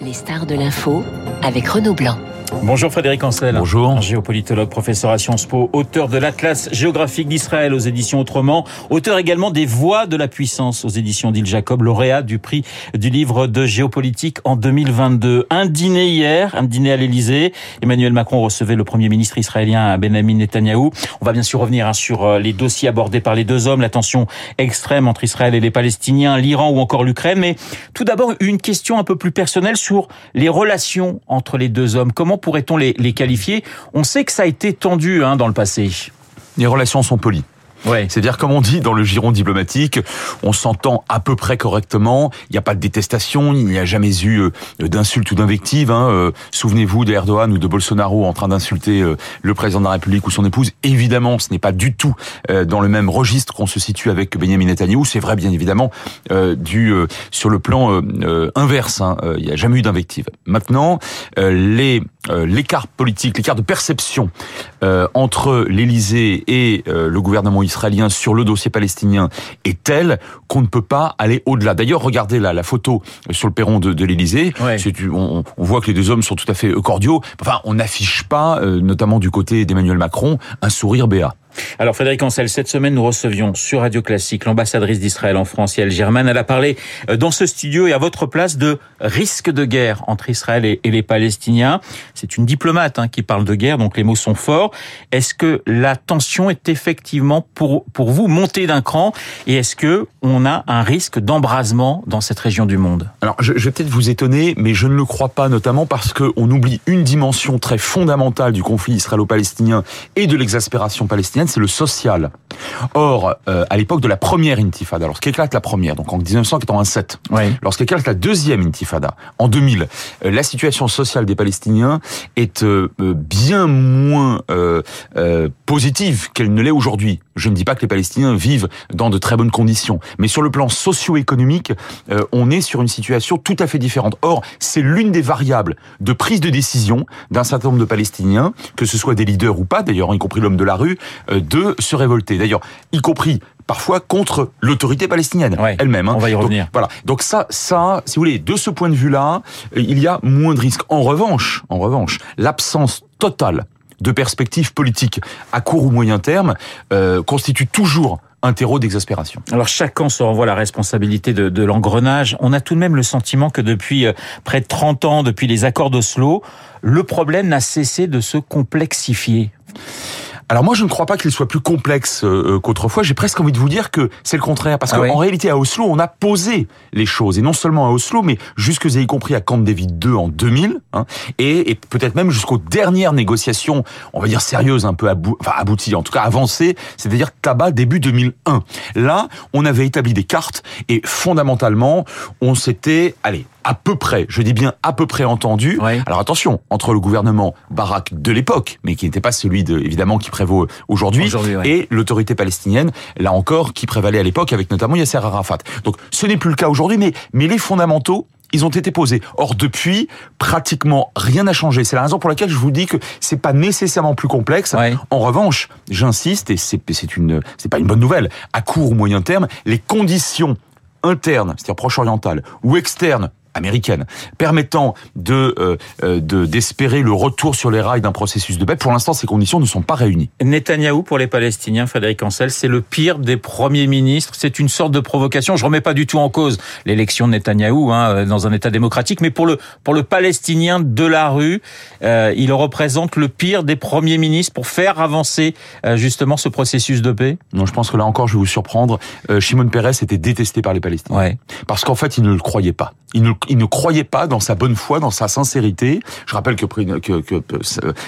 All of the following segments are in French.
Les stars de l'info avec Renaud Blanc. Bonjour Frédéric Ancel. Bonjour. Géopolitologue, professeur à Sciences Po, auteur de l'Atlas géographique d'Israël aux éditions Autrement, auteur également des Voix de la puissance aux éditions d'Île Jacob, lauréat du prix du livre de géopolitique en 2022. Un dîner hier, un dîner à l'Elysée. Emmanuel Macron recevait le premier ministre israélien Benjamin Netanyahou. On va bien sûr revenir hein, sur euh, les dossiers abordés par les deux hommes, la tension extrême entre Israël et les Palestiniens, l'Iran ou encore l'Ukraine. Mais tout d'abord, une question un peu plus personnelle sur les relations entre les deux hommes. Comment pourrait-on les, les, qualifier? On sait que ça a été tendu hein, dans le passé. Les relations sont polies. Ouais. C'est-à-dire, comme on dit dans le giron diplomatique, on s'entend à peu près correctement. Il n'y a pas de détestation, il n'y a jamais eu euh, d'insultes ou d'invectives. Hein. Euh, Souvenez-vous d'Erdogan ou de Bolsonaro en train d'insulter euh, le président de la République ou son épouse. Évidemment, ce n'est pas du tout dans le même registre qu'on se situe avec Benjamin Netanyahu. C'est vrai, bien évidemment, du sur le plan inverse. Hein. Il n'y a jamais eu d'invective. Maintenant, les l'écart politique, l'écart de perception entre l'Élysée et le gouvernement israélien sur le dossier palestinien est tel qu'on ne peut pas aller au-delà. D'ailleurs, regardez là la photo sur le perron de, de l'Élysée. Ouais. On, on, voit que les deux hommes sont tout à fait cordiaux. Enfin, on n'affiche pas, euh, notamment du côté d'Emmanuel Macron, un sourire béat. Alors Frédéric Ancel, cette semaine nous recevions sur Radio Classique l'ambassadrice d'Israël en France, Yael German. Elle a parlé dans ce studio et à votre place de risque de guerre entre Israël et, les Palestiniens. C'est une diplomate hein, qui parle de guerre, donc les mots sont forts. Est-ce que la tension est effectivement pour, pour vous montée d'un cran? Et est-ce que on a un risque d'embrasement dans cette région du monde? Alors je, je vais peut-être vous étonner, mais je ne le crois pas, notamment parce qu'on oublie une dimension très fondamentale du conflit israélo-palestinien et de l'exaspération palestinienne c'est le social. Or, euh, à l'époque de la première intifada, lorsqu'éclate la première, donc en 1987, oui. lorsqu'éclate la deuxième intifada, en 2000, euh, la situation sociale des Palestiniens est euh, bien moins positive qu'elle ne l'est aujourd'hui. Je ne dis pas que les Palestiniens vivent dans de très bonnes conditions, mais sur le plan socio-économique, on est sur une situation tout à fait différente. Or, c'est l'une des variables de prise de décision d'un certain nombre de Palestiniens, que ce soit des leaders ou pas, d'ailleurs, y compris l'homme de la rue, de se révolter. D'ailleurs, y compris parfois contre l'autorité palestinienne ouais, elle-même. Hein. On va y revenir. Donc, voilà. Donc ça, ça, si vous voulez, de ce point de vue-là, il y a moins de risques. En revanche, en revanche, l'absence totale de perspectives politiques à court ou moyen terme euh, constitue toujours un terreau d'exaspération. Alors chacun se renvoie la responsabilité de, de l'engrenage. On a tout de même le sentiment que depuis près de 30 ans, depuis les accords d'Oslo, le problème n'a cessé de se complexifier. Alors moi, je ne crois pas qu'il soit plus complexe euh, qu'autrefois. J'ai presque envie de vous dire que c'est le contraire, parce ah qu'en oui réalité, à Oslo, on a posé les choses, et non seulement à Oslo, mais jusque y compris à Camp David II en 2000, hein, et, et peut-être même jusqu'aux dernières négociations, on va dire sérieuses, un peu abou enfin, abouties, en tout cas avancées, c'est-à-dire tabac début 2001. Là, on avait établi des cartes, et fondamentalement, on s'était, allez, à peu près, je dis bien à peu près entendu. Oui. Alors attention, entre le gouvernement Barak de l'époque, mais qui n'était pas celui de, évidemment qui prévaut aujourd'hui, Aujourd'hui, ouais. et l'autorité palestinienne, là encore, qui prévalait à l'époque avec notamment Yasser Arafat. Donc ce n'est plus le cas aujourd'hui, mais, mais les fondamentaux, ils ont été posés. Or depuis, pratiquement rien n'a changé. C'est la raison pour laquelle je vous dis que c'est pas nécessairement plus complexe. Ouais. En revanche, j'insiste, et c'est c'est une c'est pas une bonne nouvelle, à court ou moyen terme, les conditions internes, c'est-à-dire proche-orientales, ou externes, américaine, permettant de euh, de d'espérer le retour sur les rails d'un processus de paix. Pour l'instant, ces conditions ne sont pas réunies. Netanyahou, pour les Palestiniens, Frédéric Ancel, c'est le pire des premiers ministres. C'est une sorte de provocation. Je remets pas du tout en cause l'élection de Netanyahou hein, dans un État démocratique, mais pour le pour le Palestinien de la rue, euh, il représente le pire des premiers ministres pour faire avancer euh, justement ce processus de paix. Non, je pense que là encore, je vais vous surprendre. Euh, Shimon Peres était détesté par les Palestiniens. Ouais. Parce qu'en fait, il ne le croyait pas. Il ne, il ne croyait pas dans sa bonne foi, dans sa sincérité. Je rappelle que, que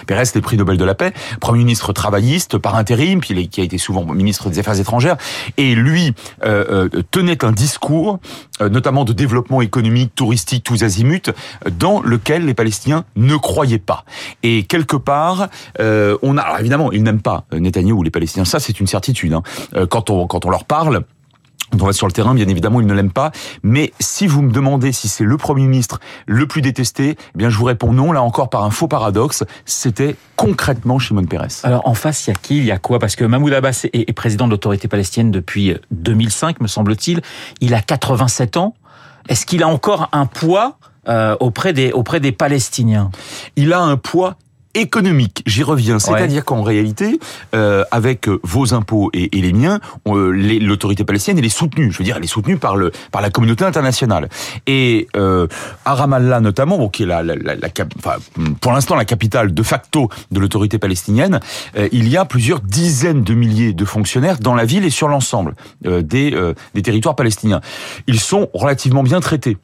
Pérez était prix Nobel de la paix, premier ministre travailliste par intérim, puis il est, qui a été souvent ministre des Affaires étrangères, et lui euh, euh, tenait un discours, euh, notamment de développement économique, touristique, tous azimuts, dans lequel les Palestiniens ne croyaient pas. Et quelque part, euh, on a, alors évidemment, ils n'aiment pas Netanyahou ou les Palestiniens, ça c'est une certitude. Hein. Quand on quand on leur parle, on va sur le terrain, bien évidemment, ils ne l'aiment pas. Mais si vous me demandez si c'est le Premier ministre le plus détesté, eh bien, je vous réponds non. Là encore, par un faux paradoxe, c'était concrètement Shimon Peres. Alors, en face, il y a qui? Il y a quoi? Parce que Mahmoud Abbas est, est président de l'autorité palestinienne depuis 2005, me semble-t-il. Il a 87 ans. Est-ce qu'il a encore un poids euh, auprès des auprès des Palestiniens? Il a un poids économique. J'y reviens. C'est-à-dire qu'en réalité, euh, avec euh, vos impôts et, les miens, euh, l'autorité palestinienne elle est soutenue. Je veux dire, elle est soutenue par le par la communauté internationale. Et euh, à Ramallah notamment, bon, qui est la, la, la, la enfin, pour l'instant la capitale de facto de l'autorité palestinienne, euh, il y a plusieurs dizaines de milliers de fonctionnaires dans la ville et sur l'ensemble des des territoires palestiniens. Ils sont relativement bien traités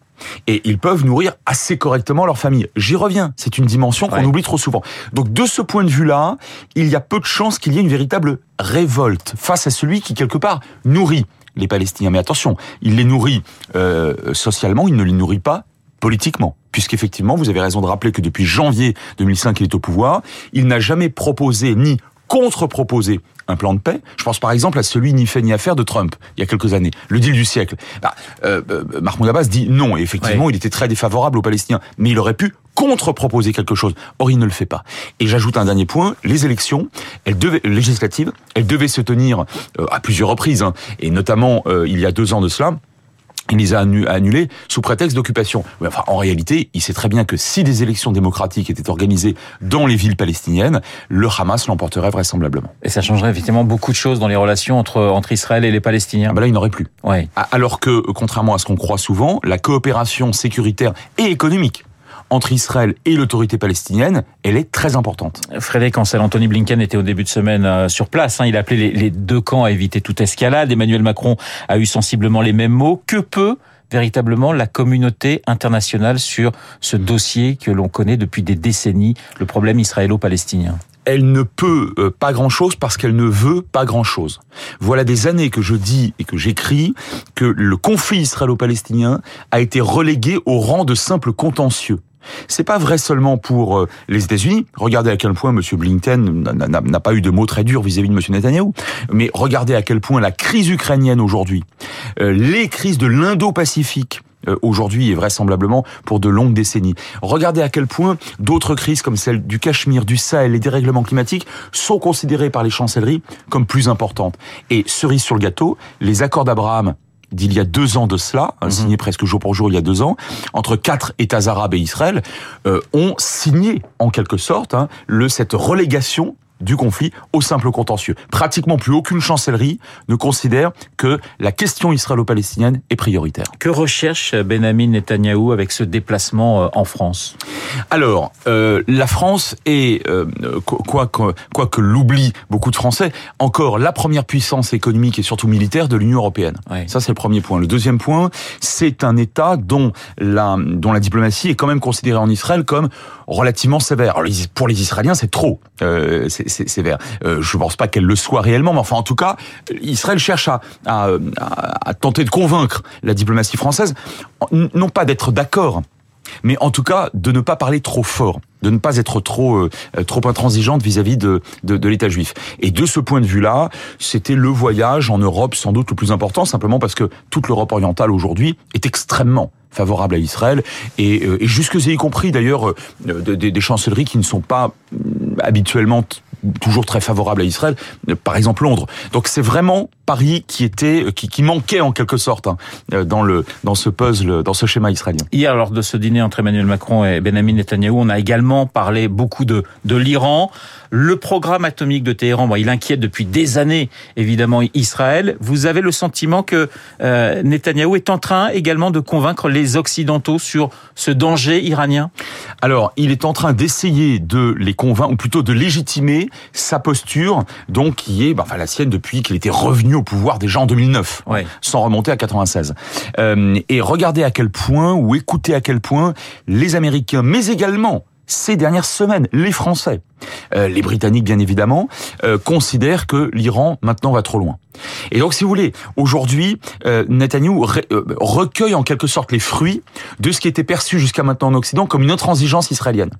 et ils peuvent nourrir assez correctement leur famille. J'y reviens, c'est une dimension qu'on oublie trop souvent. Donc de ce point de vue-là, il y a peu de chances qu'il y ait une véritable révolte face à celui qui quelque part nourrit les Palestiniens. Mais attention, il les nourrit euh, socialement, il ne les nourrit pas politiquement. Puisqu'effectivement, vous avez raison de rappeler que depuis janvier 2005 il est au pouvoir, il n'a jamais proposé ni contre-proposé un plan de paix. Je pense par exemple à celui ni fait ni affaire de Trump il y a quelques années, le deal du siècle. Bah, euh, euh Mahmoud Abbas dit non, et effectivement, il était très défavorable aux Palestiniens, mais il aurait pu contre-proposer quelque chose. Or, il ne le fait pas. Et j'ajoute un dernier point, les élections, elles devaient, législatives, elles devaient se tenir euh, à plusieurs reprises, hein, et notamment euh, il y a deux ans de cela, il les a annulés sous prétexte d'occupation. Enfin, en réalité, il sait très bien que si des élections démocratiques étaient organisées dans les villes palestiniennes, le Hamas l'emporterait vraisemblablement. Et ça changerait effectivement beaucoup de choses dans les relations entre, entre Israël et les Palestiniens. Ah ben là, il n'aurait plus. Ouais. Alors que, contrairement à ce qu'on croit souvent, la coopération sécuritaire et économique entre Israël et l'autorité palestinienne, elle est très importante. Frédéric Ansel, Anthony Blinken était au début de semaine euh, sur place. Hein. il a appelé les, deux camps à éviter toute escalade. Emmanuel Macron a eu sensiblement les mêmes mots. Que peut véritablement la communauté internationale sur ce dossier que l'on connaît depuis des décennies, le problème israélo-palestinien? Elle ne peut euh, pas grand-chose parce qu'elle ne veut pas grand-chose. Voilà des années que je dis et que j'écris que le conflit israélo-palestinien a été relégué au rang de simple contentieux. C'est pas vrai seulement pour euh, les États-Unis. Regardez à quel point M. Blinken n'a pas eu de mots très durs vis-à-vis de M. Netanyahu. Mais regardez à quel point la crise ukrainienne aujourd'hui, euh, les crises de l'Indo-Pacifique, euh, aujourd'hui et vraisemblablement pour de longues décennies. Regardez à quel point d'autres crises comme celle du Cachemire, du Sahel, les dérèglements climatiques sont considérées par les chancelleries comme plus importantes. Et cerise sur le gâteau, les accords d'Abraham d'il y a deux ans de cela, hein, mhm. signé presque jour pour jour il y a deux ans, entre quatre États arabes et Israël, euh, ont signé en quelque sorte hein, le, cette relégation du conflit au simple contentieux. Pratiquement plus aucune chancellerie ne considère que la question israélo-palestinienne est prioritaire. Que recherche Benjamin Netanyahou avec ce déplacement euh, en France? Alors, euh, la France est, euh, quoi, quoi, quoi que l'oublie beaucoup de Français, encore la première puissance économique et surtout militaire de l'Union européenne. Ça, c'est le premier point. Le deuxième point, c'est un État dont la, dont la diplomatie est quand même considérée en Israël comme relativement sévère. Pour les Israéliens, c'est trop. Euh, sévère. Euh, je ne pense pas qu'elle le soit réellement, mais enfin, en tout cas, Israël cherche à tenter de convaincre la diplomatie française, non pas d'être d'accord, mais en tout cas de ne pas parler trop fort, de ne pas être trop euh, trop intransigeante vis-à-vis de, de, de l'État juif. Et de ce point de vue-là, c'était le voyage en Europe sans doute le plus important, simplement parce que toute l'Europe orientale aujourd'hui est extrêmement favorable à Israël et, euh, et jusque y compris d'ailleurs euh, des, des chancelleries qui ne sont pas habituellement toujours très favorable à Israël, par exemple Londres. Donc c'est vraiment Paris qui était qui, qui manquait en quelque sorte hein, dans le dans ce puzzle, dans ce schéma israélien. Hier, lors de ce dîner entre Emmanuel Macron et Benjamin Netanyahu, on a également parlé beaucoup de de l'Iran. Le programme atomique de Téhéran, bon, il inquiète depuis des années évidemment Israël. Vous avez le sentiment que euh, Netanyahou est en train également de convaincre les Occidentaux sur ce danger iranien? Alors, il est en train d'essayer de les convaincre, ou plutôt de légitimer sa posture, donc qui est bah, enfin, la sienne depuis qu'il était revenu au pouvoir déjà en 2009, sans remonter à 96. Euh, et regardez à quel point, ou écoutez à quel point les Américains, mais également ces dernières semaines, les Français, euh, les Britanniques bien évidemment, euh, considèrent que l'Iran maintenant va trop loin. Et donc, si vous voulez, aujourd'hui, euh, Netanyahu euh, recueille en quelque sorte les fruits de ce qui était perçu jusqu'à maintenant en Occident comme une intransigeance israélienne.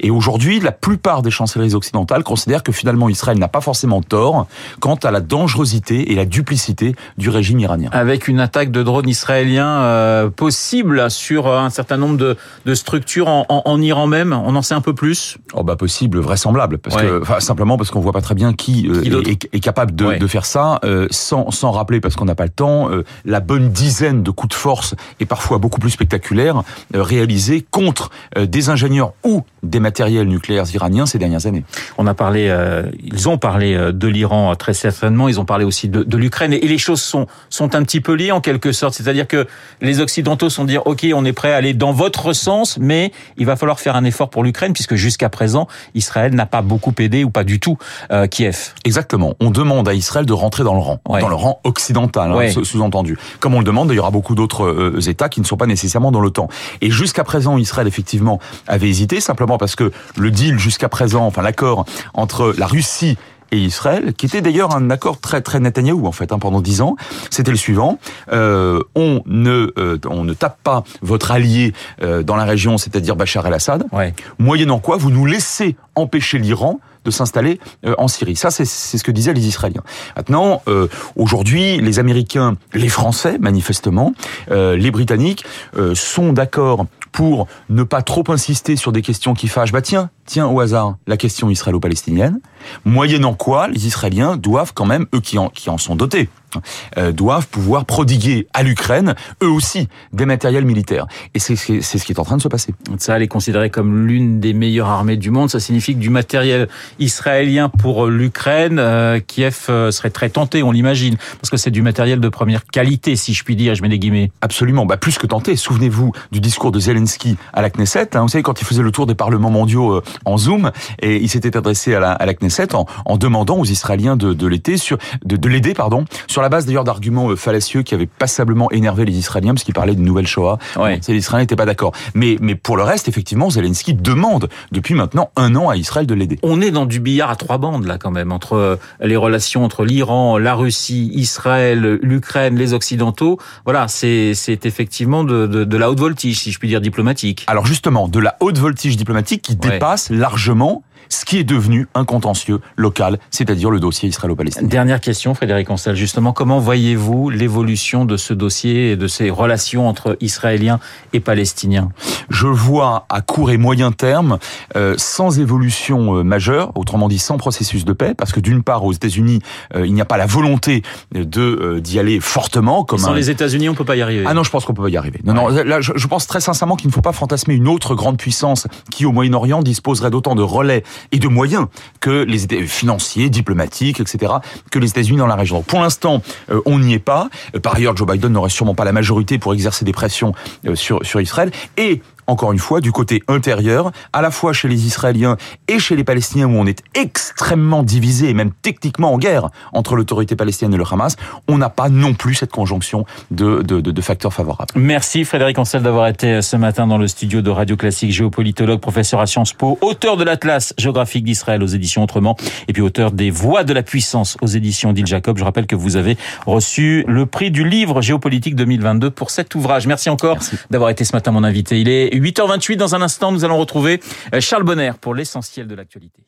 Et aujourd'hui, la plupart des chancelleries occidentales considèrent que finalement Israël n'a pas forcément tort quant à la dangerosité et la duplicité du régime iranien. Avec une attaque de drones israéliens possible sur un certain nombre de, de structures en, en, en, Iran même, on en sait un peu plus Oh bah possible, vrai invraisemblable, parce que, enfin, simplement parce qu'on voit pas très bien qui, est, est, capable de, de faire ça, sans, sans rappeler, parce qu'on n'a pas le temps, la bonne dizaine de coups de force et parfois beaucoup plus spectaculaires réalisés contre des ingénieurs ou des matériels nucléaires iraniens ces dernières années. On a parlé, ils ont parlé de l'Iran très certainement, ils ont parlé aussi de, de l'Ukraine, et les choses sont sont un petit peu liées en quelque sorte, c'est-à-dire que les Occidentaux sont dire ok, on est prêt à aller dans votre sens, mais il va falloir faire un effort pour l'Ukraine puisque jusqu'à présent Israël n'a pas beaucoup aidé ou pas du tout euh, Kiev. Exactement. On demande à Israël de rentrer dans le rang, dans le rang occidental, hein, sous-entendu. Comme on le demande, il y aura beaucoup d'autres euh, États qui ne sont pas nécessairement dans l'OTAN. Et jusqu'à présent, Israël effectivement avait hésité simplement parce que le deal jusqu'à présent, enfin l'accord entre la Russie et Israël, qui était d'ailleurs un accord très très Netanyahou en fait hein, pendant dix ans. C'était le suivant euh, on ne euh, on ne tape pas votre allié euh, dans la région, c'est-à-dire Bachar el-Assad. Ouais. Moyennant quoi, vous nous laissez empêcher l'Iran de s'installer en Syrie. Ça, c'est ce que disaient les Israéliens. Maintenant, euh, aujourd'hui, les Américains, les Français, manifestement, euh, les Britanniques sont d'accord pour ne pas trop insister sur des questions qui fâchent. Bah tiens, tiens au hasard, la question israélo-palestinienne. Moyennant quoi, les Israéliens doivent quand même, eux qui en, qui en sont dotés, euh, doivent pouvoir prodiguer à l'Ukraine, eux aussi, des matériels militaires. Et c'est ce qui est en train de se passer. Ça, elle est considérée comme l'une des meilleures armées du monde. Ça signifie que du matériel israélien pour l'Ukraine, euh, Kiev euh, serait très tenté, on l'imagine, parce que c'est du matériel de première qualité, si je puis dire, je mets des guillemets. Absolument, bah, plus que tenté. Souvenez-vous du discours de Zelensky à la Knesset. Hein, vous savez, quand il faisait le tour des parlements mondiaux en Zoom, et il s'était adressé à la, à la Knesset en, en, demandant aux Israéliens de, de l'aider sur de, de l'aider pardon sur la base d'ailleurs d'arguments euh, fallacieux qui avaient passablement énervé les Israéliens parce qu'ils parlaient d'une nouvelle Shoah. Ouais. Les Israéliens n'étaient pas d'accord. Mais mais pour le reste, effectivement, Zelensky demande depuis maintenant un an à Israël de l'aider. On est dans du billard à trois bandes là quand même entre euh, les relations entre l'Iran, la Russie, Israël, l'Ukraine, les Occidentaux. Voilà, c'est c'est effectivement de, de, de la haute voltige, si je puis dire diplomatique. Alors justement, de la haute voltige diplomatique qui dépasse largement ce qui est devenu un contentieux local, c'est-à-dire le dossier israélo-palestinien. Dernière question, Frédéric Ancel, justement, comment voyez-vous l'évolution de ce dossier et de ces relations entre Israéliens et Palestiniens? Je vois à court et moyen terme, euh, sans évolution euh, majeure, autrement dit sans processus de paix, parce que d'une part, aux États-Unis, euh, il n'y a pas la volonté de euh, d'y aller fortement. Comme sans les États-Unis, on peut pas y arriver. Ah non, je pense qu'on peut pas y arriver. Non, non, là, je, je pense très sincèrement qu'il ne faut pas fantasmer une autre grande puissance qui, au Moyen-Orient, disposerait d'autant de relais et de moyens que les financiers, diplomatiques, etc., que les États-Unis dans la région. pour l'instant, euh, on n'y est pas. Euh, par ailleurs, Joe Biden n'aurait sûrement pas la majorité pour exercer des pressions euh, sur, sur Israël. Et encore une fois, du côté intérieur, à la fois chez les Israéliens et chez les Palestiniens, où on est extrêmement divisé et même techniquement en guerre entre l'autorité palestinienne et le Hamas, on n'a pas non plus cette conjonction de, de, de, de facteurs favorables. Merci Frédéric Ancel d'avoir été ce matin dans le studio de Radio Classique, géopolitologue, professeur à Sciences Po, auteur de l'Atlas géographique d'Israël aux éditions Autrement, et puis auteur des Voix de la puissance aux éditions d'Il Jacob. Je rappelle que vous avez reçu le prix du livre géopolitique 2022 pour cet ouvrage. Merci encore d'avoir été ce matin mon invité. Il est 8h28. Dans un instant, nous allons retrouver euh, Charles Bonner pour l'essentiel de l'actualité.